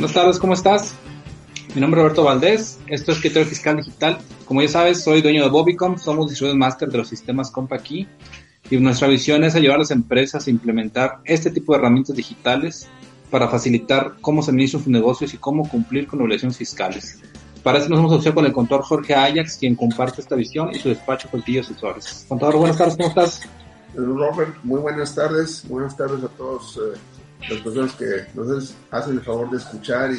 Buenas tardes, ¿cómo estás? Mi nombre es Roberto Valdés, esto es Escritorio Fiscal Digital. Como ya sabes, soy dueño de Bobicom, somos distribuidores máster de los sistemas aquí y nuestra visión es ayudar a las empresas a implementar este tipo de herramientas digitales para facilitar cómo se administran sus negocios y cómo cumplir con obligaciones fiscales. Para eso nos hemos asociado con el contador Jorge Ajax, quien comparte esta visión y su despacho Portillo Asesores. Contador, buenas tardes, ¿cómo estás? Robert, muy buenas tardes. Buenas tardes a todos eh, las personas que nos hacen el favor de escuchar y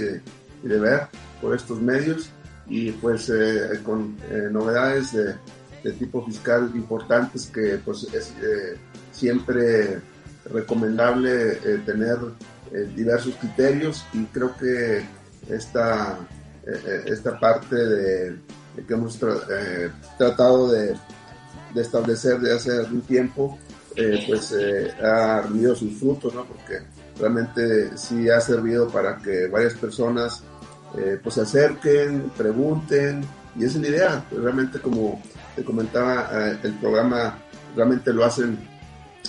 de, ver por estos medios y pues eh, con eh, novedades de, tipo fiscal importantes que pues es eh, siempre recomendable tener diversos criterios y creo que esta, esta parte de, que hemos tratado de, de, establecer de hace algún tiempo pues ha rendido sus frutos, ¿no? Porque realmente sí ha servido para que varias personas eh, pues se acerquen, pregunten, y es la idea. Pues, realmente como te comentaba, eh, el programa realmente lo hacen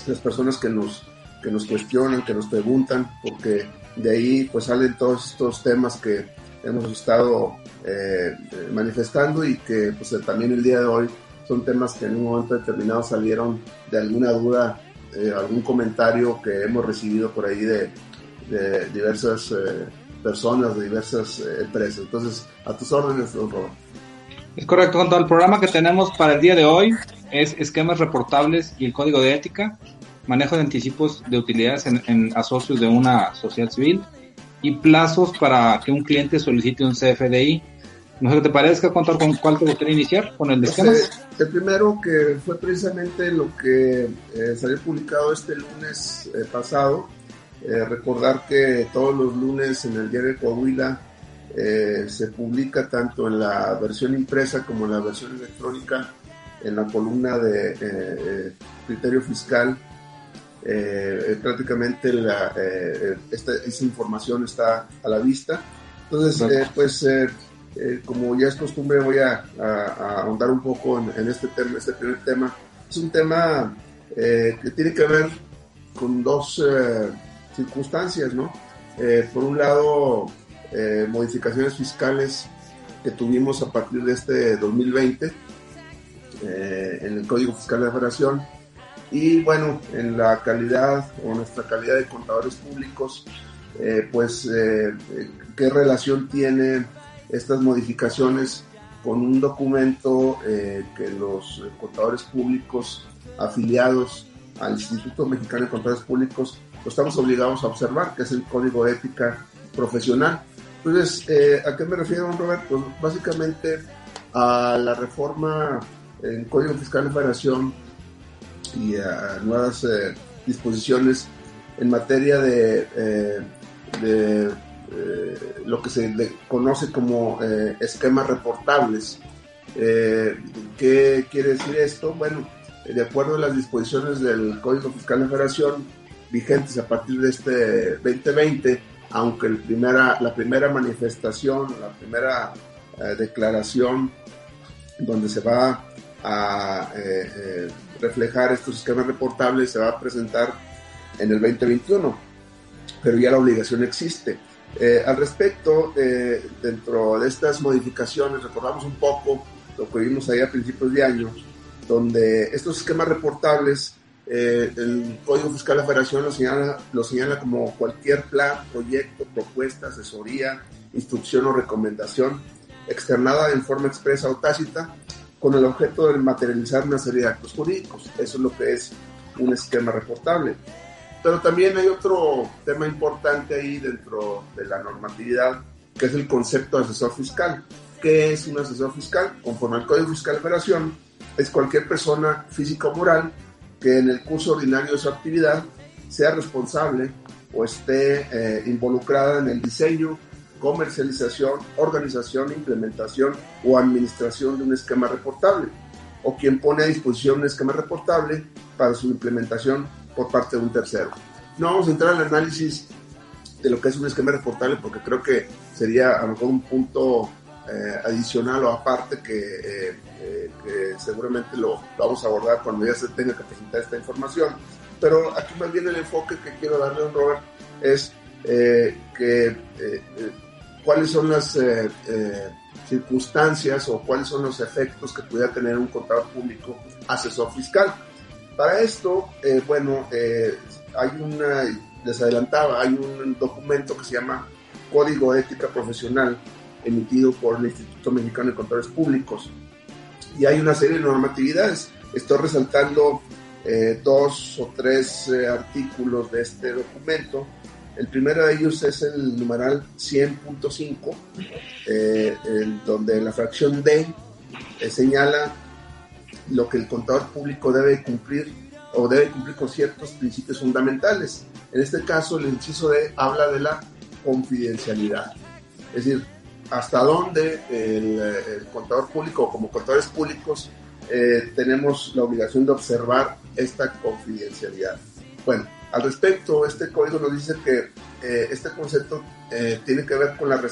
las personas que nos, que nos cuestionan, que nos preguntan, porque de ahí pues salen todos estos temas que hemos estado eh, manifestando y que pues también el día de hoy son temas que en un momento determinado salieron de alguna duda eh, algún comentario que hemos recibido por ahí de, diversas eh, personas, de diversas eh, empresas. Entonces, a tus órdenes, don Robert. Es correcto, todo el programa que tenemos para el día de hoy es esquemas reportables y el código de ética, manejo de anticipos de utilidades en, en asocios de una social civil y plazos para que un cliente solicite un CFDI no sé qué te parezca, contar con cuál te gustaría iniciar, con el de esquemas. el primero que fue precisamente lo que eh, salió publicado este lunes eh, pasado. Eh, recordar que todos los lunes en el diario de Coahuila se publica tanto en la versión impresa como en la versión electrónica en la columna de criterio fiscal. prácticamente la, esta, esa información está a la vista. Entonces, pues eh, como ya es costumbre, voy a, ahondar un poco en, este tema, este primer tema. Es un tema eh, que tiene que ver con dos eh, circunstancias, ¿no? por un lado, modificaciones fiscales que tuvimos a partir de este 2020 en el Código Fiscal de la Federación y bueno, en la calidad o nuestra calidad de contadores públicos, pues qué relación tiene estas modificaciones con un documento eh, que los contadores públicos afiliados al Instituto Mexicano de Contadores Públicos estamos obligados a observar, que es el Código Ética Profesional. Entonces, eh, ¿a qué me refiero, Roberto? Pues básicamente a la reforma en Código Fiscal de Federación y a nuevas eh, disposiciones en materia de eh, lo que se conoce como eh, esquemas reportables. Eh, ¿Qué quiere decir esto? Bueno, de acuerdo a las disposiciones del Código Fiscal de Federación vigentes a partir de este 2020, aunque la primera manifestación, la primera declaración donde se va a reflejar estos esquemas reportables se va a presentar en el 2021, pero ya la obligación existe. Eh, al respecto, eh, dentro de estas modificaciones, recordamos un poco lo que vimos ahí a principios de año, donde estos esquemas reportables, eh, el Código Fiscal de la Federación lo señala, lo señala como cualquier plan, proyecto, propuesta, asesoría, instrucción o recomendación externada en forma expresa o tácita con el objeto de materializar una serie de actos jurídicos. Eso es lo que es un esquema reportable. Pero también hay otro tema importante ahí dentro de la normatividad, que es el concepto de asesor fiscal. ¿Qué es un asesor fiscal? Conforme al Código Fiscal de Operación, es cualquier persona física o moral que en el curso ordinario de su actividad sea responsable o esté eh, involucrada en el diseño, comercialización, organización, implementación o administración de un esquema reportable, o quien pone a disposición un esquema reportable para su implementación por parte de un tercero. No vamos a entrar al análisis de lo que es un esquema reportable porque creo que sería a lo mejor un punto eh, adicional o aparte que, eh, eh, que seguramente lo, vamos a abordar cuando ya se tenga que presentar esta información. Pero aquí más bien el enfoque que quiero darle a Robert es que cuáles son las circunstancias o cuáles son los efectos que pudiera tener un contador público asesor fiscal. Para esto, bueno, hay una, les adelantaba, hay un documento que se llama Código de Ética Profesional emitido por el Instituto Mexicano de Contadores Públicos. Y hay una serie de normatividades. Estoy resaltando eh, dos o tres eh, artículos de este documento. El primero de ellos es el numeral 100.5, eh, donde la fracción D señala lo que el contador público debe cumplir o debe cumplir con ciertos principios fundamentales. En este caso, el inciso D habla de la confidencialidad. Es decir, hasta dónde el, contador público como contadores públicos eh, tenemos la obligación de observar esta confidencialidad. Bueno, al respecto, este código nos dice que eh, este concepto eh, tiene que ver con, la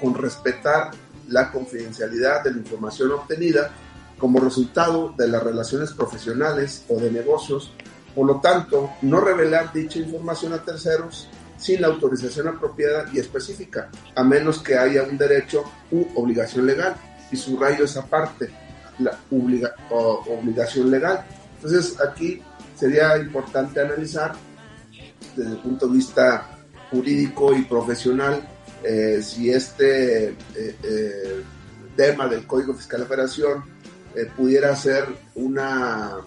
con respetar la confidencialidad de la información obtenida como resultado de las relaciones profesionales o de negocios. Por lo tanto, no revelar dicha información a terceros sin la autorización apropiada y específica, a menos que haya un derecho u obligación legal. Y subrayo esa parte, la obligación legal. Entonces aquí sería importante analizar desde el punto de vista jurídico y profesional eh, si este eh, eh, tema del Código Fiscal de Federación pudiera ser una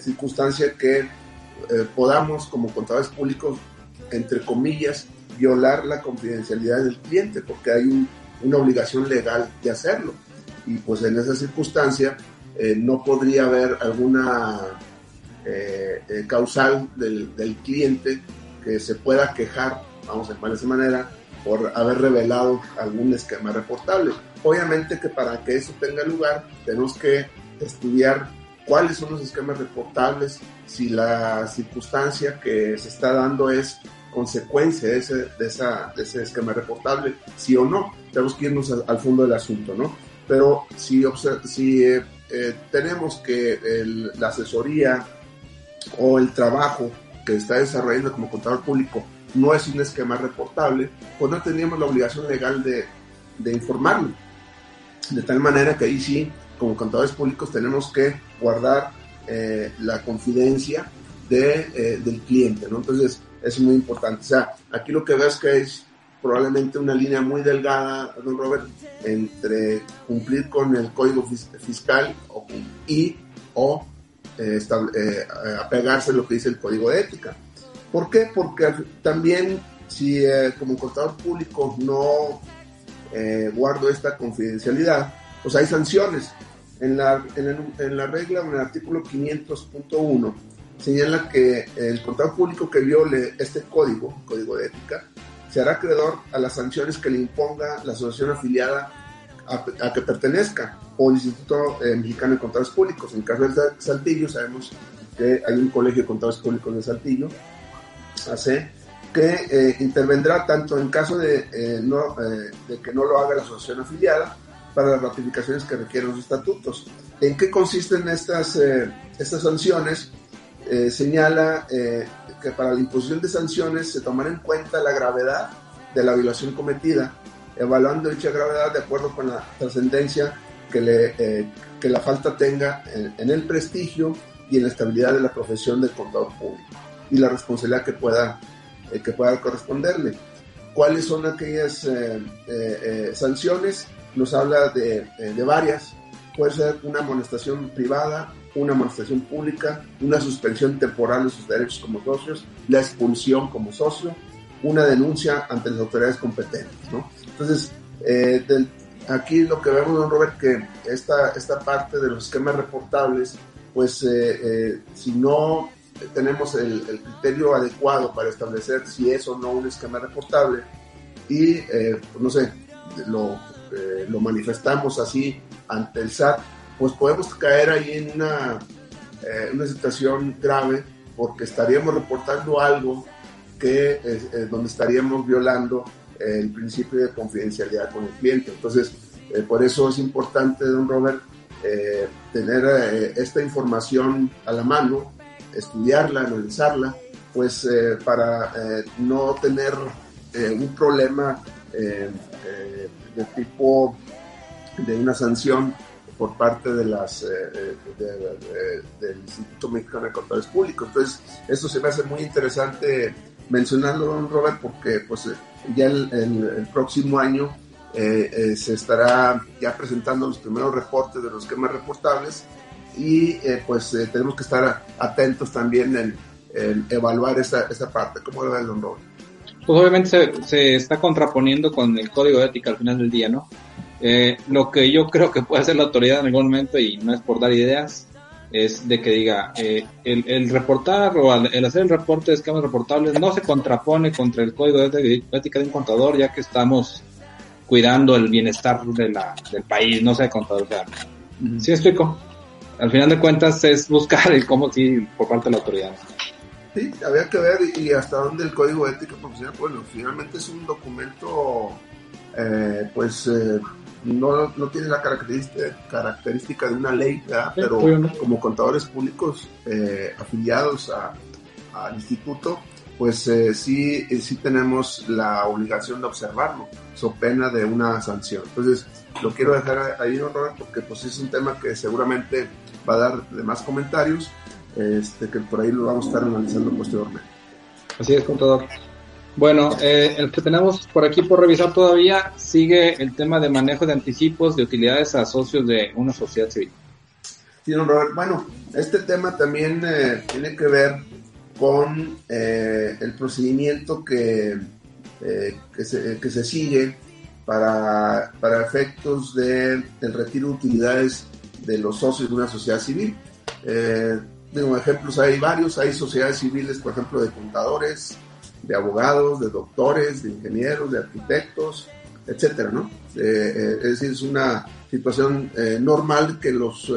circunstancia que podamos como contadores públicos entre comillas, violar la confidencialidad del cliente, porque hay una obligación legal de hacerlo. Y pues en esa circunstancia eh, no podría haber alguna eh, eh, causal del, cliente que se pueda quejar, vamos a llamar de esa manera, por haber revelado algún esquema reportable. Obviamente que para que eso tenga lugar tenemos que estudiar cuáles son los esquemas reportables, si la circunstancia que se está dando es consecuencia de ese, de, esa, de ese esquema reportable, sí o no. Tenemos que irnos al, fondo del asunto, ¿no? Pero si, si eh, eh, tenemos que la asesoría o el trabajo que está desarrollando como contador público no es un esquema reportable, pues no teníamos la obligación legal de, de informarlo. De tal manera que ahí sí, como contadores públicos, tenemos que guardar eh, la confidencia de, del cliente, ¿no? Entonces, es muy importante. O sea, aquí lo que ves que es probablemente una línea muy delgada, don Robert, entre cumplir con el código fiscal y o eh, eh, apegarse a lo que dice el código de ética. ¿Por qué? Porque también si eh, como contador público no guardo esta confidencialidad, pues hay sanciones. En la, en, en la regla, en el artículo 500.1, señala que el contador público que viole este código, código de ética, se hará acreedor a las sanciones que le imponga la asociación afiliada a, que pertenezca o el Instituto eh, Mexicano de Contadores Públicos. En el caso de Saltillo, sabemos que hay un colegio de contadores públicos de Saltillo, hace que eh, intervendrá tanto en caso de, eh, no, de que no lo haga la asociación afiliada para las ratificaciones que requieren los estatutos. ¿En qué consisten estas, estas sanciones? Eh, señala eh, que para la imposición de sanciones se tomará en cuenta la gravedad de la violación cometida, evaluando dicha gravedad de acuerdo con la trascendencia que, eh, que la falta tenga en, el prestigio y en la estabilidad de la profesión del contador público y la responsabilidad que pueda, que pueda corresponderle. ¿Cuáles son aquellas sanciones? Nos habla de, de varias. Puede ser una amonestación privada, una amonestación pública, una suspensión temporal de sus derechos como socios, la expulsión como socio, una denuncia ante las autoridades competentes. ¿no? Entonces, eh, aquí lo que vemos, don Robert, que esta, esta parte de los esquemas reportables, pues eh, eh, si no tenemos el, criterio adecuado para establecer si es o no un esquema reportable y, eh, no sé, lo, eh, lo manifestamos así ante el SAT, pues podemos caer ahí en una, una situación grave porque estaríamos reportando algo que donde estaríamos violando el principio de confidencialidad con el cliente. Entonces, por eso es importante, don Robert, eh, tener eh, esta información a la mano, estudiarla, analizarla, pues eh, para no tener un problema de tipo de una sanción por parte de las del Instituto Mexicano de Contadores Públicos. Entonces, esto se me hace muy interesante mencionarlo, don Robert, porque pues ya el próximo año eh, eh, se estará ya presentando los primeros reportes de los esquemas reportables y eh, pues tenemos que estar atentos también en, evaluar esta, esta parte. ¿Cómo lo ve el don Robert? Pues obviamente se, se, está contraponiendo con el código de ética al final del día, ¿no? lo que yo creo que puede hacer la autoridad en algún momento, y no es por dar ideas, es de que diga, el, el, reportar o el hacer el reporte de esquemas reportables no se contrapone contra el código de ética de un contador, ya que estamos cuidando el bienestar de la, del país, no sé, contador. O sea, sí explico. Al final de cuentas es buscar el cómo sí por parte de la autoridad. Sí, había que ver y hasta dónde el código ético profesional, bueno, finalmente es un documento, eh, pues eh, no, no, tiene la característica, característica de una ley, pero como contadores públicos eh, afiliados al instituto, pues eh, sí, eh, sí tenemos la obligación de observarlo, so pena de una sanción. Entonces, lo quiero dejar ahí, don Robert, porque pues es un tema que seguramente va a dar de más comentarios, este, que por ahí lo vamos a estar analizando posteriormente. Así es, contador. Bueno, eh, el que tenemos por aquí por revisar todavía sigue el tema de manejo de anticipos de utilidades a socios de una sociedad civil. Sí, don Robert. Bueno, este tema también tiene que ver con eh, el procedimiento que, eh, que, se, sigue para, para efectos de, del retiro de utilidades de los socios de una sociedad civil. Eh, ejemplos hay varios, hay sociedades civiles, por ejemplo, de contadores, de abogados, de doctores, de ingenieros, de arquitectos, etcétera, ¿no? Eh, es decir, es una situación normal que los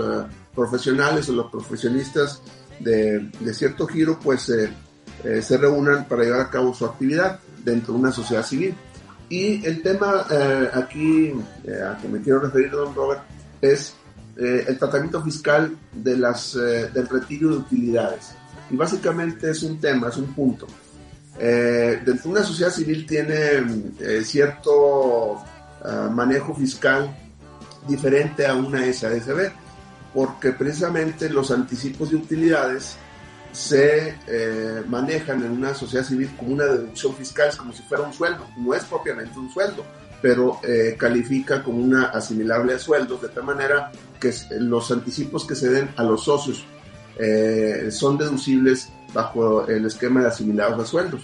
profesionales o los profesionistas de, cierto giro, pues eh, eh, se reúnan para llevar a cabo su actividad dentro de una sociedad civil. Y el tema eh, aquí a que me quiero referir, don Robert, es el tratamiento fiscal de las, del retiro de utilidades. Y básicamente es un tema, es un punto. de una sociedad civil tiene cierto manejo fiscal diferente a una SASB porque precisamente los anticipos de utilidades se eh, manejan en una sociedad civil como una deducción fiscal, es como si fuera un sueldo, no es propiamente un sueldo, pero eh, califica como una asimilable a sueldos, de tal manera que los anticipos que se den a los socios eh, son deducibles bajo el esquema de asimilados a sueldos,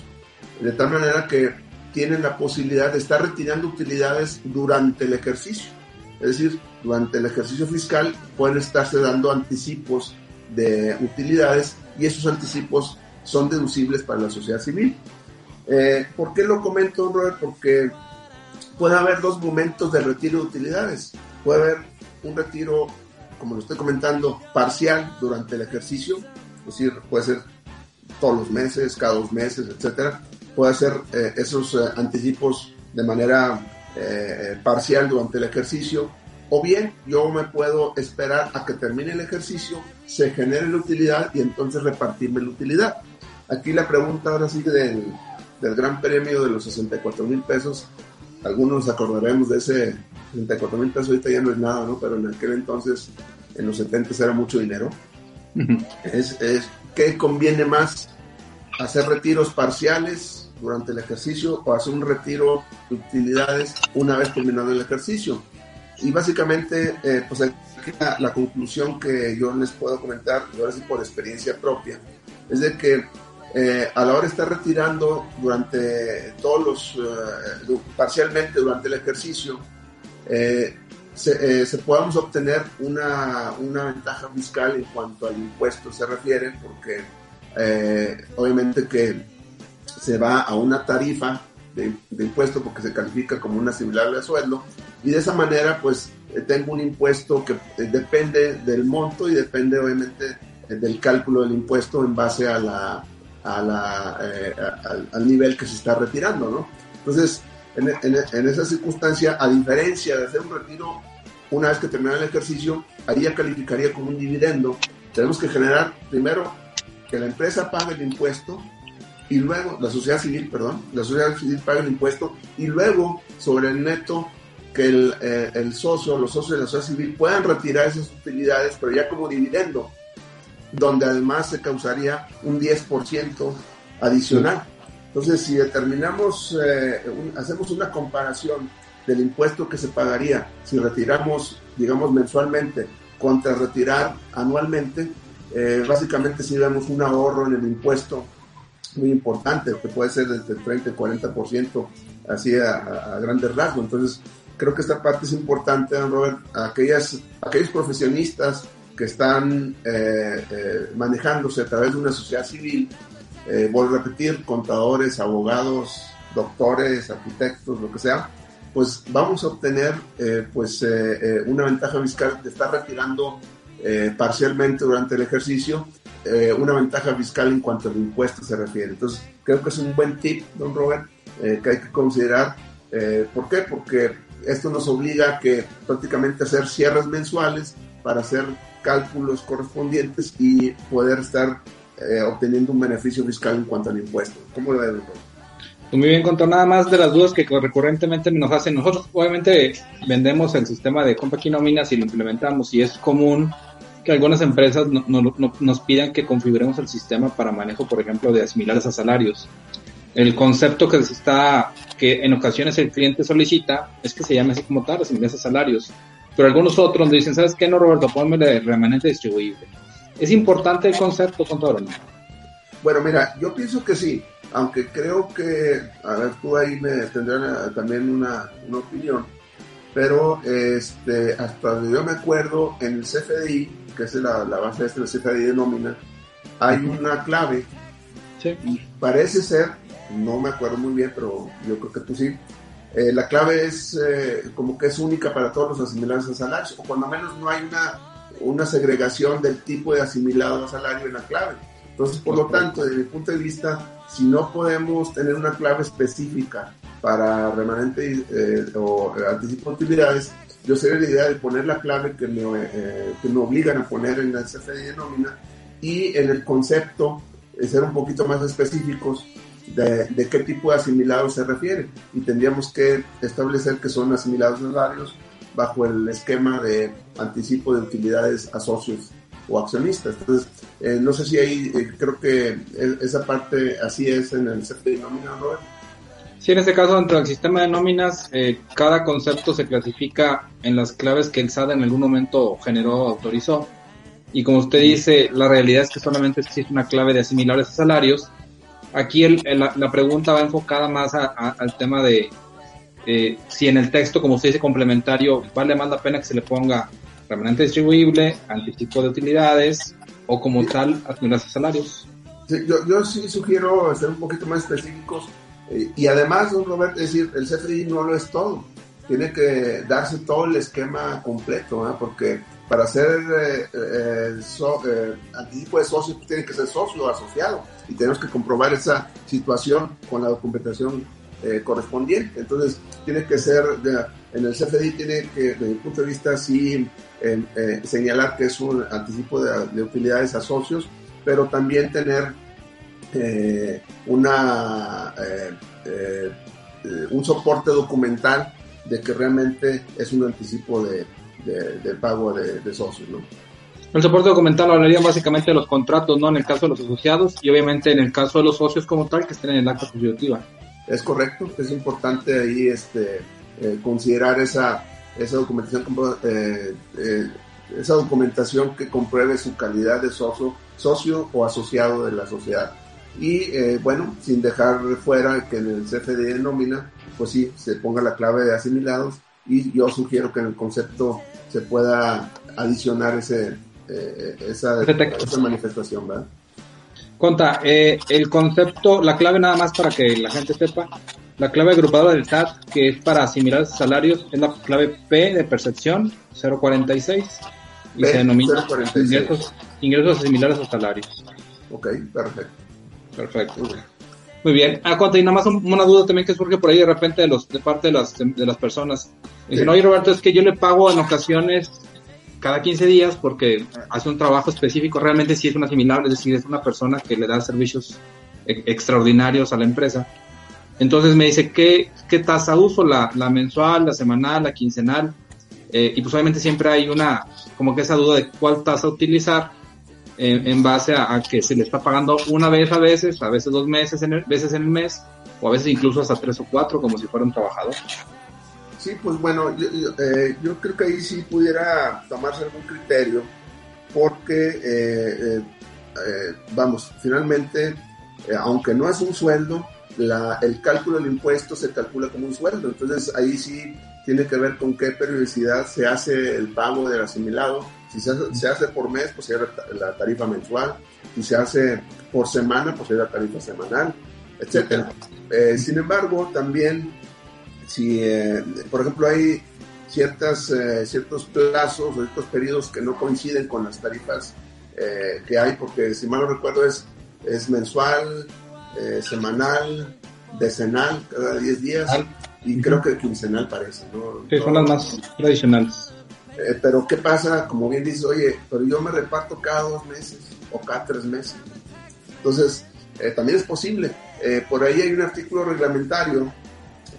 de tal manera que tienen la posibilidad de estar retirando utilidades durante el ejercicio. Es decir, durante el ejercicio fiscal pueden estarse dando anticipos de utilidades y esos anticipos son deducibles para la sociedad civil. Eh, ¿Por qué lo comento, Robert? Porque puede haber dos momentos de retiro de utilidades. Puede haber un retiro, como lo estoy comentando, parcial durante el ejercicio, es decir, puede ser todos los meses, cada dos meses, etcétera. Puede ser eh, esos eh, anticipos de manera parcial durante el ejercicio o bien yo me puedo esperar a que termine el ejercicio, se genere la utilidad y entonces repartirme la utilidad. Aquí la pregunta ahora sí del, del gran premio de los 64 mil pesos. Algunos nos acordaremos de ese 64 mil pesos, ahorita ya no es nada, ¿no? Pero en aquel entonces, en los 70 era mucho dinero. es, es ¿Qué conviene más? ¿Hacer retiros parciales durante el ejercicio o hacer un retiro de utilidades una vez terminado el ejercicio? Y básicamente, eh, pues la, conclusión que yo les puedo comentar, ahora sí por experiencia propia, es de que eh, a la hora de estar retirando durante todos los, eh, parcialmente durante el ejercicio, se, se, podamos obtener una, una, ventaja fiscal en cuanto al impuesto se refiere, porque obviamente que se va a una tarifa de, impuesto porque se califica como una asimilable a sueldo y de esa manera pues tengo un impuesto que depende del monto y depende obviamente del cálculo del impuesto en base a la, a la, eh, al, nivel que se está retirando, ¿no? Entonces, en, en, esa circunstancia, a diferencia de hacer un retiro una vez que termina el ejercicio, ahí ya calificaría como un dividendo. Tenemos que generar primero que la empresa pague el impuesto y luego, la sociedad civil, perdón, la sociedad civil pague el impuesto y luego sobre el neto que el, eh, el socio, los socios de la sociedad civil puedan retirar esas utilidades, pero ya como dividendo donde además se causaría un 10% adicional. Entonces, si determinamos, eh, hacemos una comparación del impuesto que se pagaría si retiramos, digamos, mensualmente contra retirar anualmente, eh, básicamente si vemos un ahorro en el impuesto muy importante, que puede ser desde el 30 y 40%, así a, a, grandes rasgos. Entonces, creo que esta parte es importante, Robert, aquellas, aquellos profesionistas que están eh, eh, manejándose a través de una sociedad civil, eh, voy a repetir, contadores, abogados, doctores, arquitectos, lo que sea, pues vamos a obtener pues una ventaja fiscal de estar retirando parcialmente durante el ejercicio una ventaja fiscal en cuanto al impuesto se refiere. Entonces, creo que es un buen tip, don Robert, que hay que considerar. ¿Por qué? Porque esto nos obliga a que prácticamente hacer cierres mensuales para hacer cálculos correspondientes y poder estar eh, obteniendo un beneficio fiscal en cuanto al impuesto. ¿Cómo lo ve, doctor? Pues muy bien, contó nada más de las dudas que recurrentemente nos hacen. Nosotros obviamente vendemos el sistema de compra nóminas y lo implementamos y es común que algunas empresas nos pidan que configuremos el sistema para manejo, por ejemplo, de asimilares a salarios. El concepto que está, que en ocasiones el cliente solicita, es que se llame así como tal, asimilares a salarios pero algunos otros dicen, ¿sabes qué? No, Roberto, ponme de remanente distribuible. ¿Es importante el concepto, contador? Bueno, mira, yo pienso que sí, aunque creo que, a ver, tú ahí me tendrás también una, una, opinión, pero este, hasta donde yo me acuerdo, en el CFDI, que es la, la base de este CFDI de nómina, hay una clave sí. y parece ser, no me acuerdo muy bien, pero yo creo que tú sí, eh, la clave es eh, como que es única para todos los asimilados a salarios, o cuando menos no hay una, una segregación del tipo de asimilado a salario en la clave. Entonces, por lo tanto, desde mi punto de vista, si no podemos tener una clave específica para remanente eh, o anticipo de utilidades, yo sería la idea de poner la clave que me, que me obligan a poner en la CFDI de nómina y en el concepto ser un poquito más específicos de, qué tipo de asimilados se refiere y tendríamos que establecer que son asimilados salarios bajo el esquema de anticipo de utilidades a socios o accionistas. Entonces, eh, no sé si ahí eh, creo que esa parte así es en el CFDI nómina, Robert. Sí, en este caso, dentro del sistema de nóminas, eh, cada concepto se clasifica en las claves que el SAT en algún momento generó o autorizó. Y como usted dice, la realidad es que solamente existe una clave de asimilables a salarios Aquí el, la, pregunta va enfocada más al tema de eh, si en el texto, como usted dice, complementario, vale más la pena que se le ponga remanente distribuible, anticipo de utilidades o como tal, acumular salarios. yo, sí sugiero ser un poquito más específicos eh, y además, don Robert, es decir, el CFDI no lo es todo. Tiene que darse todo el esquema completo, porque para ser eh, anticipo de socio tiene que ser socio o asociado y tenemos que comprobar esa situación con la documentación eh, correspondiente. Entonces, tiene que ser, en el CFDI tiene que, desde mi punto de vista, sí eh, señalar que es un anticipo de, utilidades a socios, pero también tener eh, un soporte documental de que realmente es un anticipo de, pago de, de socios, ¿no? El soporte documental hablaría básicamente de los contratos, ¿no? En el caso de los asociados y obviamente en el caso de los socios como tal que estén en el acta constitutiva. Es correcto, es importante ahí este, eh, considerar esa, esa documentación eh, eh, esa documentación que compruebe su calidad de socio, socio o asociado de la sociedad. Y bueno, sin dejar fuera que en el CFD de nómina, pues sí, se ponga la clave de asimilados y yo sugiero que en el concepto se pueda adicionar ese, eh, esa, esa, manifestación, ¿verdad? Conta, eh, el concepto, la clave nada más para que la gente sepa, la clave agrupadora del SAT, que es para asimilar salarios, es la clave P de percepción 046 y se denomina ingresos, ingresos similares a salarios. Ok, perfecto. Perfecto. Muy bien. Ah, Conta, y nada más una duda también que surge por ahí de repente de, los, de parte de las, de las personas. Dicen, oye Roberto, es que yo le pago en ocasiones cada 15 días porque hace un trabajo específico, realmente sí es un asimilable, es decir, es una persona que le da servicios e-, extraordinarios a la empresa. Entonces me dice, ¿qué, qué tasa uso? La, la mensual, la semanal, la quincenal. Eh, y pues obviamente siempre hay una, como que esa duda de cuál tasa utilizar en, base a, que se le está pagando una vez a veces, a veces dos meses en veces en el mes, o a veces incluso hasta tres o cuatro, como si fuera un trabajador. Sí, pues bueno, yo, eh, creo que ahí sí pudiera tomarse algún criterio, porque, eh, eh, vamos, finalmente, aunque no es un sueldo, el cálculo del impuesto se calcula como un sueldo, entonces ahí sí tiene que ver con qué periodicidad se hace el pago del asimilado. Si se hace, se hace por mes, pues sería la tarifa mensual. Si se hace por semana, pues sería la tarifa semanal, etcétera. sin embargo, también si, eh, por ejemplo, hay ciertas, eh, ciertos plazos o ciertos periodos que no coinciden con las tarifas eh, que hay, porque si mal no recuerdo es, es mensual, semanal, decenal, cada 10 días, y creo que quincenal parece, ¿no? Son las más tradicionales. Pero ¿qué pasa? Como bien dices, oye, pero yo me reparto cada dos meses o cada tres meses. Entonces, también es posible. por ahí hay un artículo reglamentario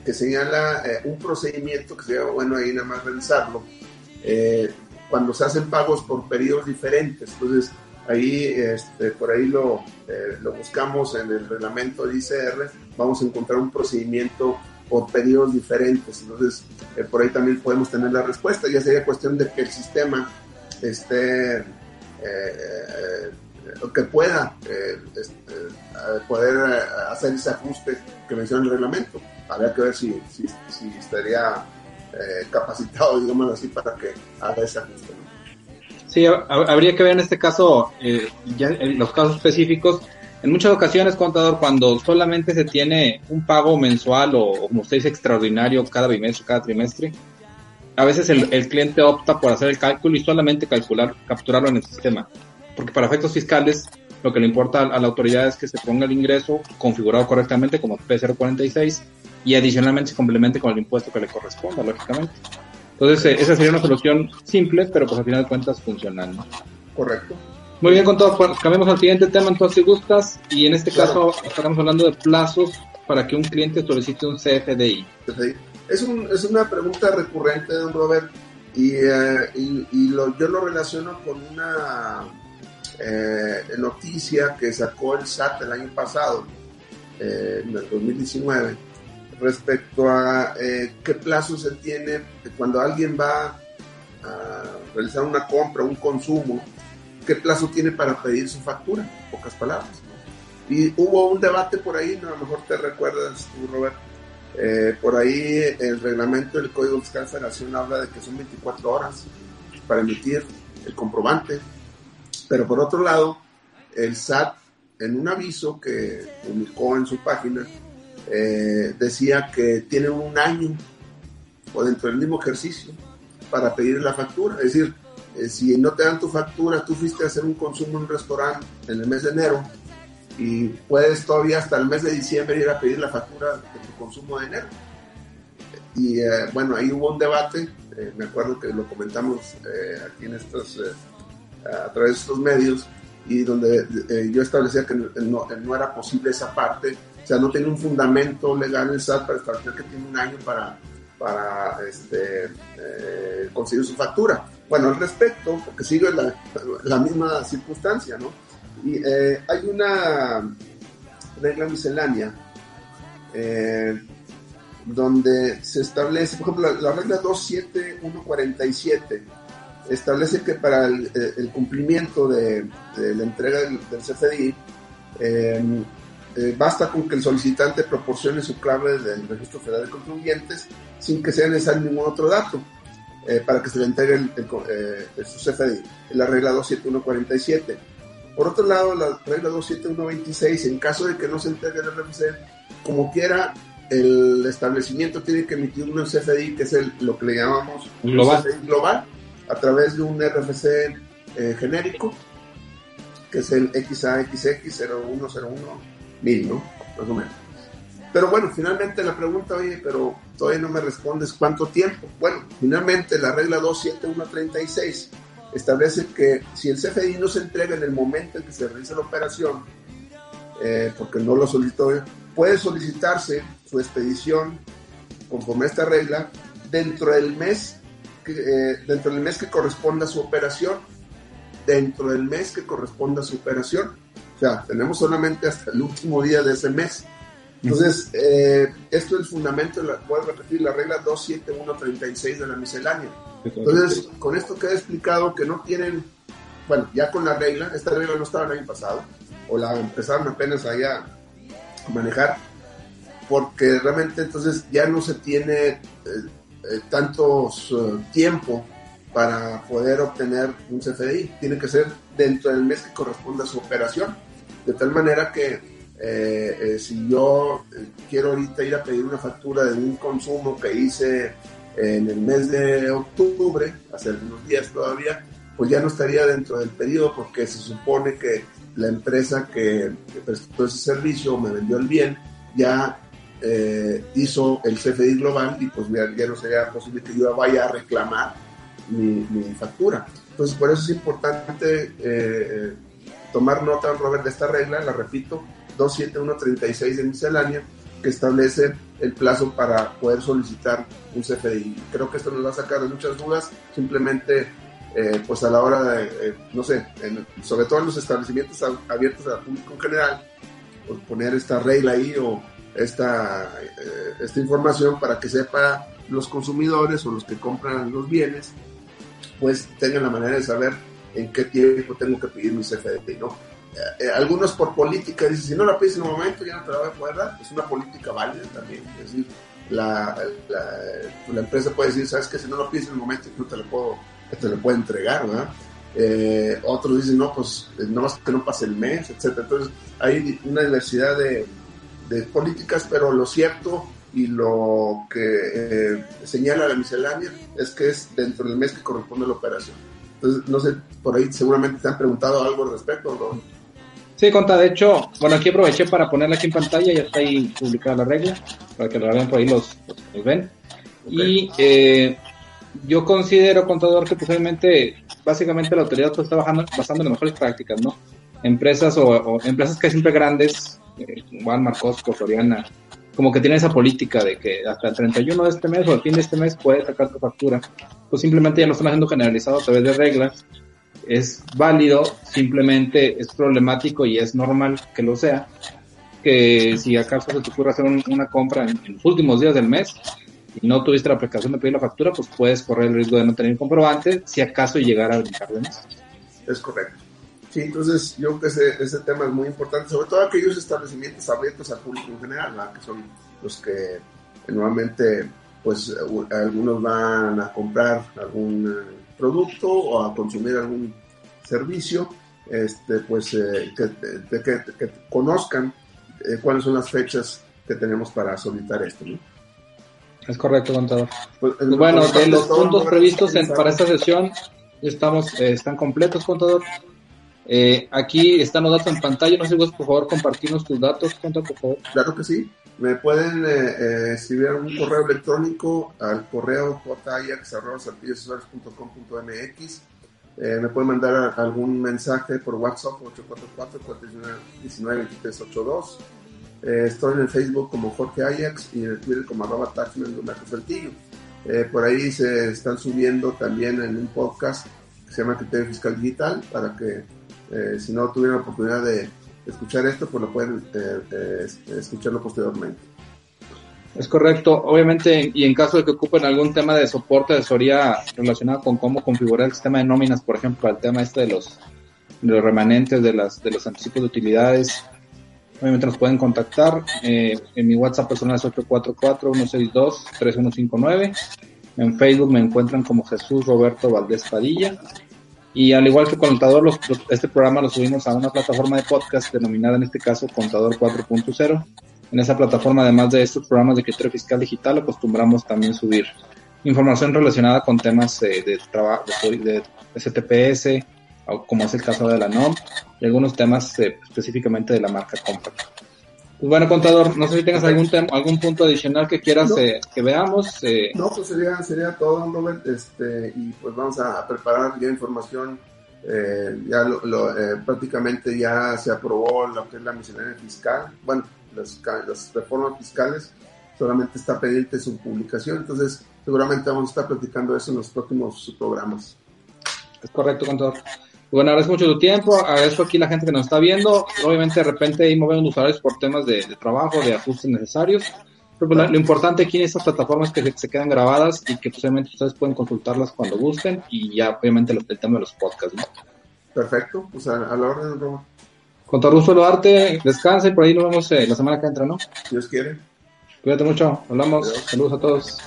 que señala eh, un procedimiento que sería bueno ahí nada más revisarlo, eh, cuando se hacen pagos por periodos diferentes. Entonces, ahí, este, por ahí lo, eh, lo buscamos en el reglamento de ICR, vamos a encontrar un procedimiento por periodos diferentes. Entonces, por ahí también podemos tener la respuesta. Ya sería cuestión de que el sistema esté, que pueda este, poder hacer ese ajuste que menciona el reglamento habría que ver si, si, estaría eh, capacitado, digamos así, para que haga ese ajuste. Sí, habría que ver en este caso, eh, ya en los casos específicos, en muchas ocasiones, contador, cuando solamente se tiene un pago mensual o, como usted dice, extraordinario cada bimestre, cada trimestre, a veces el, cliente opta por hacer el cálculo y solamente calcular, capturarlo en el sistema. Porque para efectos fiscales, lo que le importa a la autoridad es que se ponga el ingreso configurado correctamente como P046 y adicionalmente se complemente con el impuesto que le corresponda, lógicamente. Entonces, eh, esa sería una solución simple, pero pues al final de cuentas funcional. Correcto. Muy bien, con todo, pues, cambiamos al siguiente tema, entonces si gustas, y en este caso estaremos hablando de plazos para que un cliente solicite un CFDI. Es, un, es una pregunta recurrente, don Robert, y, eh, y, lo, yo lo relaciono con una eh, noticia que sacó el SAT el año pasado, en el 2019 respecto a eh, qué plazo se tiene cuando alguien va a realizar una compra, un consumo, qué plazo tiene para pedir su factura, pocas palabras. Y hubo un debate por ahí, a lo mejor te recuerdas tú, Robert, eh, por ahí el reglamento del Código Fiscal Federación habla de que son 24 horas para emitir el comprobante, pero por otro lado, el SAT en un aviso que publicó en su página eh, decía que tienen un año o dentro del mismo ejercicio para pedir la factura. Es decir, eh, si no te dan tu factura, tú fuiste a hacer un consumo en un restaurante en el mes de enero y puedes todavía hasta el mes de diciembre ir a pedir la factura de tu consumo de enero. Y eh, bueno, ahí hubo un debate, me acuerdo que lo comentamos aquí en estos, a través de estos medios, y donde yo establecía que no, no era posible esa parte sea, no tiene un fundamento legal el SAT para establecer que tiene un año para, para este, eh, conseguir su factura. Bueno, al respecto, porque sigue la, la misma circunstancia, ¿no? Y eh, hay una regla miscelánea eh, donde se establece, por ejemplo, la, regla 27147 establece que para el, cumplimiento de, la entrega del, CFDI, eh, basta con que el solicitante proporcione su clave del Registro Federal de Contribuyentes sin que sea necesario ningún otro dato eh, para que se le entregue el, eh, su CFDI, la regla 27147. Por otro lado, la regla 27126, en caso de que no se entregue el RFC, como quiera, el establecimiento tiene que emitir un CFDI, que es el, lo que le llamamos global. CFDI global, a través de un RFC eh, genérico, que es el XAXX0101-1000, ¿no? Más o menos. Pero bueno, finalmente la pregunta, oye, pero todavía no me respondes cuánto tiempo. Bueno, finalmente la regla 27136 establece que si el CFDI no se entrega en el momento en que se realiza la operación, eh, porque no lo solicitó, puede solicitarse su expedición conforme a esta regla dentro del mes eh, dentro del mes que corresponda a su operación dentro del mes que corresponda a su operación o sea tenemos solamente hasta el último día de ese mes entonces, eh, esto es el fundamento, la, puedo repetir, la regla 27136 de la miscelánea. Entonces, con esto queda explicado que no tienen, bueno, ya con la regla, esta regla no estaba el año pasado, o la empezaron apenas allá a manejar, porque realmente entonces ya no se tiene eh, eh, tantos tiempo para poder obtener un CFDI, tiene que ser dentro del mes que corresponda a su operación, de tal manera que eh, eh, si yo eh, quiero ahorita ir a pedir una factura de un consumo que hice en el mes de octubre, hace algunos días todavía, pues ya no estaría dentro del periodo porque se supone que la empresa que, prestó ese servicio me vendió el bien ya hizo el CFDI global y pues ya, no sería posible que yo vaya a reclamar mi, mi factura. Entonces por eso es importante tomar nota, Robert, de esta regla, la repito, 27136 de miscelánea que establece el plazo para poder solicitar un CFDI. Creo que esto nos va a sacar de muchas dudas, simplemente eh, pues a la hora de, eh, no sé, sobre todo en los establecimientos abiertos al público en general, poner esta regla ahí o esta, eh, esta información para que sepa los consumidores o los que compran los bienes, pues tengan la manera de saber en qué tiempo tengo que pedir mi CFDI, ¿no? Eh, algunos por política dicen, si no la pides en un momento ya no te la voy a poder dar. Es una política válida también. Es decir, la, la, empresa puede decir, sabes que si no lo pides en un momento no te lo puedo, te lo puedo entregar, ¿verdad? Eh, otros dicen, no, pues eh, no más que no pase el mes, etcétera. Entonces hay una diversidad de, de políticas, pero lo cierto y lo que señala la miscelánea es que es dentro del mes que corresponde a la operación. Entonces, no sé, por ahí seguramente te han preguntado algo al respecto, ¿no? Sí, Conta, de hecho, bueno, aquí aproveché para ponerla aquí en pantalla, ya está ahí publicada la regla, para que la vean por ahí los, ven. Y eh, yo considero, contador, que posiblemente, básicamente la autoridad pues, está bajando, basando en mejores prácticas, ¿no? Empresas o, empresas que siempre grandes, eh, Walmart, Costco, Soriana, como que tienen esa política de que hasta el 31 de este mes o al fin de este mes puedes sacar tu factura, pues simplemente ya lo están haciendo generalizado a través de reglas es válido, simplemente es problemático y es normal que lo sea, que si acaso se te ocurre hacer una compra en, los últimos días del mes y no tuviste la precaución de pedir la factura, pues puedes correr el riesgo de no tener comprobante si acaso llegara a brincar de mes. Es correcto. Sí, entonces yo creo que ese, ese, tema es muy importante, sobre todo aquellos establecimientos abiertos al público en general, que son los que nuevamente, pues algunos van a comprar algún producto o a consumir algún servicio, este, pues eh, que, que, conozcan eh, cuáles son las fechas que tenemos para solicitar esto. Es correcto, contador. Pues, bueno, de los puntos previstos para esta sesión estamos, eh, están completos, contador. Aquí están los datos en pantalla. No sé vos, por favor, compartirnos tus datos, contador, por favor. Claro que sí. Me pueden eh, escribir un correo electrónico al correo jayax.com.mx. Eh, me pueden mandar algún mensaje por WhatsApp 844-419-2382. Eh, estoy en el Facebook como Jorge Ajax y en el Twitter como arroba eh, por ahí se están subiendo también en un podcast que se llama Criterio Fiscal Digital para que eh, si no tuvieran la oportunidad de escuchar esto, pues lo pueden eh, eh, escucharlo posteriormente. Es correcto, obviamente, y en caso de que ocupen algún tema de soporte, asesoría relacionado con cómo configurar el sistema de nóminas, por ejemplo, el tema este de los, los remanentes, de, las, de los anticipos de utilidades, obviamente nos pueden contactar. Eh, en mi WhatsApp personal es 844-162-3159. En Facebook me encuentran como Jesús Roberto Valdés Padilla. Y al igual que Contador, los, este programa lo subimos a una plataforma de podcast denominada en este caso Contador 4.0. En esa plataforma, además de estos programas de criterio fiscal digital, acostumbramos también subir información relacionada con temas eh, de trabajo, de, STPS, como es el caso de la NOM, y algunos temas eh, específicamente de la marca Compact. Pues bueno, contador, no sé si tengas algún algún punto adicional que quieras eh, que veamos. Eh. No, pues sería, sería todo, Robert, este, y pues vamos a, preparar ya información. Eh, ya lo, prácticamente ya se aprobó lo que es la miscelánea fiscal, bueno, las, las reformas fiscales, solamente está pendiente su publicación, entonces seguramente vamos a estar platicando eso en los próximos programas. Es correcto, contador. Bueno, agradezco mucho tu tiempo, agradezco aquí la gente que nos está viendo. Obviamente de repente ahí movemos usuarios por temas de, trabajo, de ajustes necesarios. Pero pues, lo, importante aquí en estas plataformas es que se, quedan grabadas y que posiblemente pues, ustedes pueden consultarlas cuando gusten y ya obviamente el tema de los podcasts. ¿no? Perfecto, pues a, la orden, Roma. Con todo gusto, Duarte, descansa y por ahí nos vemos eh, la semana que entra, ¿no? Dios quiere. Cuídate mucho, hablamos, saludos a todos.